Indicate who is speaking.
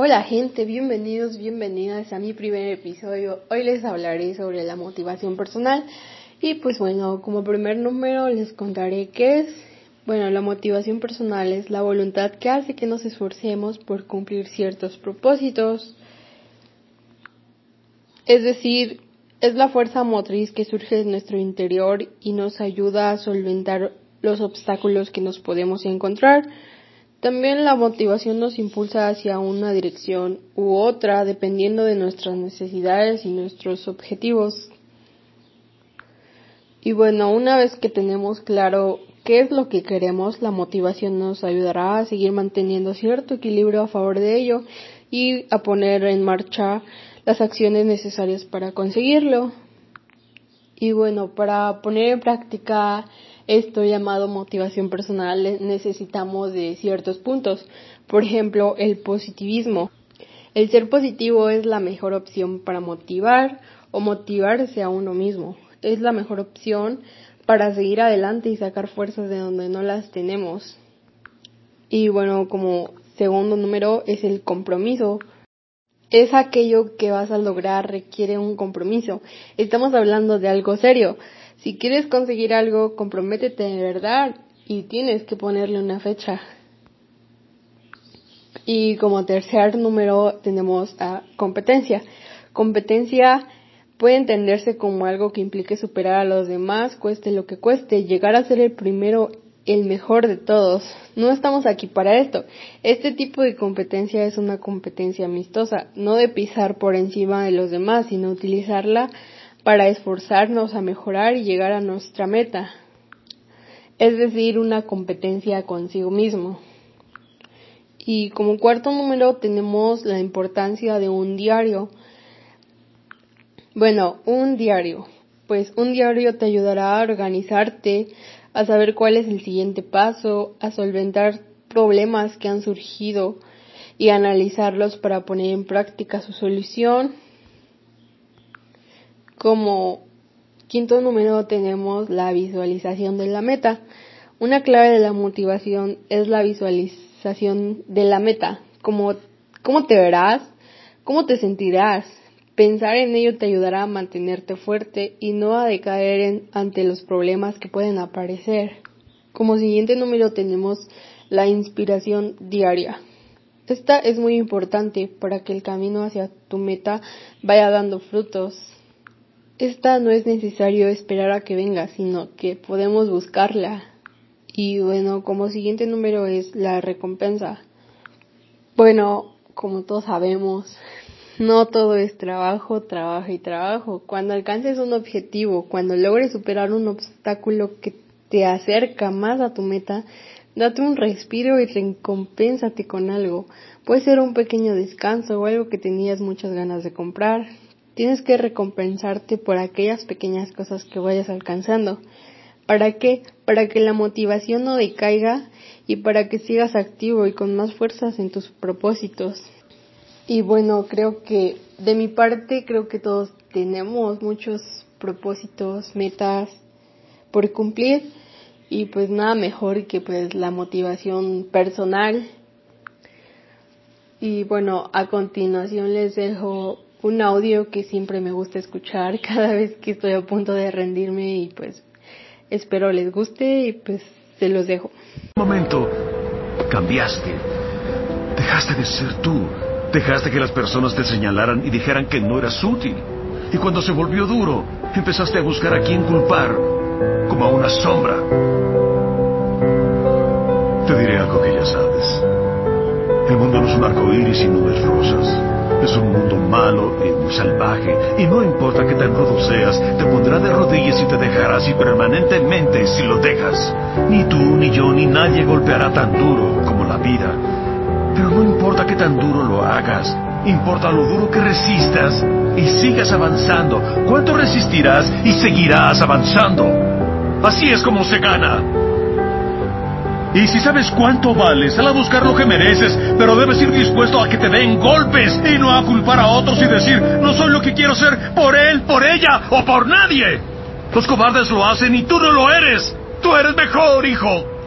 Speaker 1: Hola gente, bienvenidos, bienvenidas a mi primer episodio. Hoy les hablaré sobre la motivación personal y pues bueno, como primer número les contaré qué es. Bueno, la motivación personal es la voluntad que hace que nos esforcemos por cumplir ciertos propósitos. Es decir, es la fuerza motriz que surge de nuestro interior y nos ayuda a solventar los obstáculos que nos podemos encontrar también la motivación nos impulsa hacia una dirección u otra dependiendo de nuestras necesidades y nuestros objetivos. Y bueno, una vez que tenemos claro qué es lo que queremos, la motivación nos ayudará a seguir manteniendo cierto equilibrio a favor de ello y a poner en marcha las acciones necesarias para conseguirlo. Y bueno, para poner en práctica esto llamado motivación personal necesitamos de ciertos puntos. Por ejemplo, el positivismo. El ser positivo es la mejor opción para motivar o motivarse a uno mismo. Es la mejor opción para seguir adelante y sacar fuerzas de donde no las tenemos. Y bueno, como segundo número es el compromiso. Es aquello que vas a lograr requiere un compromiso. Estamos hablando de algo serio. Si quieres conseguir algo, comprométete de verdad y tienes que ponerle una fecha. Y como tercer número tenemos a competencia. Competencia puede entenderse como algo que implique superar a los demás, cueste lo que cueste, llegar a ser el primero, el mejor de todos. No estamos aquí para esto. Este tipo de competencia es una competencia amistosa, no de pisar por encima de los demás, sino utilizarla para esforzarnos a mejorar y llegar a nuestra meta, es decir, una competencia consigo mismo. Y como cuarto número tenemos la importancia de un diario. Bueno, un diario. Pues un diario te ayudará a organizarte, a saber cuál es el siguiente paso, a solventar problemas que han surgido y analizarlos para poner en práctica su solución como quinto número tenemos la visualización de la meta. Una clave de la motivación es la visualización de la meta. Como, ¿Cómo te verás? ¿Cómo te sentirás? Pensar en ello te ayudará a mantenerte fuerte y no a decaer ante los problemas que pueden aparecer. Como siguiente número tenemos la inspiración diaria. Esta es muy importante para que el camino hacia tu meta vaya dando frutos esta no es necesario esperar a que venga, sino que podemos buscarla. Y bueno, como siguiente número es la recompensa. Bueno, como todos sabemos, no todo es trabajo, trabajo y trabajo. Cuando alcances un objetivo, cuando logres superar un obstáculo que te acerca más a tu meta, date un respiro y recompénsate con algo. Puede ser un pequeño descanso o algo que tenías muchas ganas de comprar, Tienes que recompensarte por aquellas pequeñas cosas que vayas alcanzando. ¿Para qué? Para que la motivación no decaiga y para que sigas activo y con más fuerzas en tus propósitos. Y bueno, creo que de mi parte creo que todos tenemos muchos propósitos, metas por cumplir y pues nada mejor que pues la motivación personal. Y bueno, a continuación les dejo un audio que siempre me gusta escuchar cada vez que estoy a punto de rendirme y pues espero les guste y pues se los dejo.
Speaker 2: Un momento, cambiaste. Dejaste de ser tú. Dejaste que las personas te señalaran y dijeran que no eras útil. Y cuando se volvió duro, empezaste a buscar a quién culpar, como a una sombra. Te diré algo que ya sabes. El mundo no es un arco iris y nubes rosas. Es un mundo malo y muy salvaje, y no importa qué tan rudo seas, te pondrá de rodillas y te dejará así permanentemente si lo dejas. Ni tú, ni yo, ni nadie golpeará tan duro como la vida. Pero no importa qué tan duro lo hagas, importa lo duro que resistas y sigas avanzando. ¿Cuánto resistirás y seguirás avanzando? Así es como se gana. Y si sabes cuánto vales, sal a buscar lo que mereces, pero debes ir dispuesto a que te den golpes y no a culpar a otros y decir, no soy lo que quiero ser por él, por ella o por nadie. Los cobardes lo hacen y tú no lo eres. Tú eres mejor, hijo.